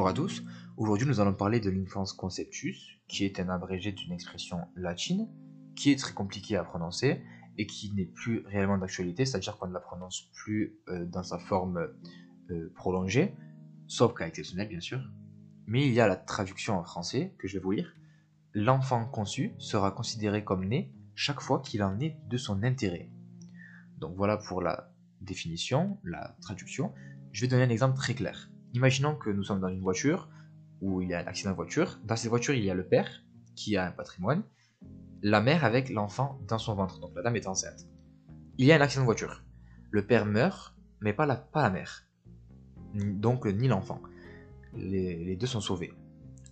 Bonjour à tous, aujourd'hui nous allons parler de l'infance conceptus, qui est un abrégé d'une expression latine, qui est très compliquée à prononcer et qui n'est plus réellement d'actualité, c'est-à-dire qu'on ne la prononce plus euh, dans sa forme euh, prolongée, sauf cas exceptionnel bien sûr. Mais il y a la traduction en français que je vais vous lire. L'enfant conçu sera considéré comme né chaque fois qu'il en est de son intérêt. Donc voilà pour la définition, la traduction. Je vais donner un exemple très clair. Imaginons que nous sommes dans une voiture où il y a un accident de voiture. Dans cette voiture, il y a le père qui a un patrimoine, la mère avec l'enfant dans son ventre. Donc la dame est enceinte. Il y a un accident de voiture. Le père meurt, mais pas la, mère. Donc ni l'enfant. Les, les deux sont sauvés.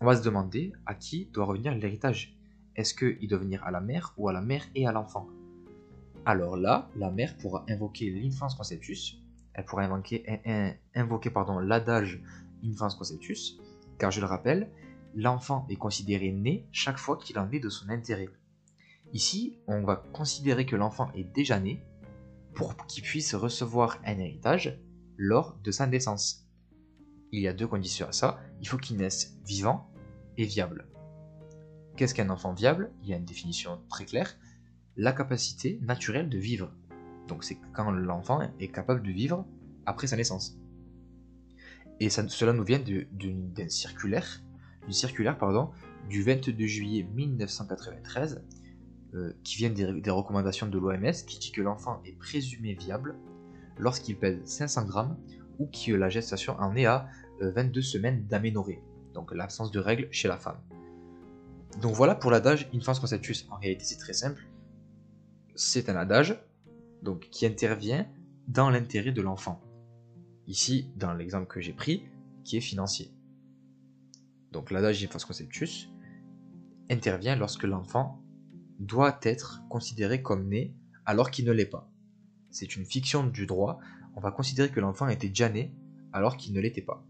On va se demander à qui doit revenir l'héritage. Est-ce qu'il doit venir à la mère ou à la mère et à l'enfant? Alors là, la mère pourra invoquer l'infance conceptus elle pourra invoquer, l'adage infans conceptus, car je le rappelle, l'enfant est considéré né chaque fois qu'il en est de son intérêt. Ici, on va considérer que l'enfant est déjà né pour qu'il puisse recevoir un héritage lors de sa naissance. Il y a deux conditions à ça, il faut qu'il naisse vivant et viable. Qu'est-ce qu'un enfant viable? Il y a une définition très claire, la capacité naturelle de vivre. Donc c'est quand l'enfant est capable de vivre après sa naissance. Et cela nous vient d'une circulaire, d'une circulaire pardon, du 22 juillet 1993 euh, qui vient des, recommandations de l'OMS qui dit que l'enfant est présumé viable lorsqu'il pèse 500 grammes ou que la gestation en est à 22 euh, semaines d'aménorrhée, donc l'absence de règles chez la femme. Donc voilà pour l'adage Infance Conceptus. En réalité, c'est très simple. C'est un adage donc qui intervient dans l'intérêt de l'enfant. Ici, dans l'exemple que j'ai pris, qui est financier. Donc l'adage infans conceptus intervient lorsque l'enfant doit être considéré comme né alors qu'il ne l'est pas. C'est une fiction du droit, on va considérer que l'enfant était déjà né alors qu'il ne l'était pas.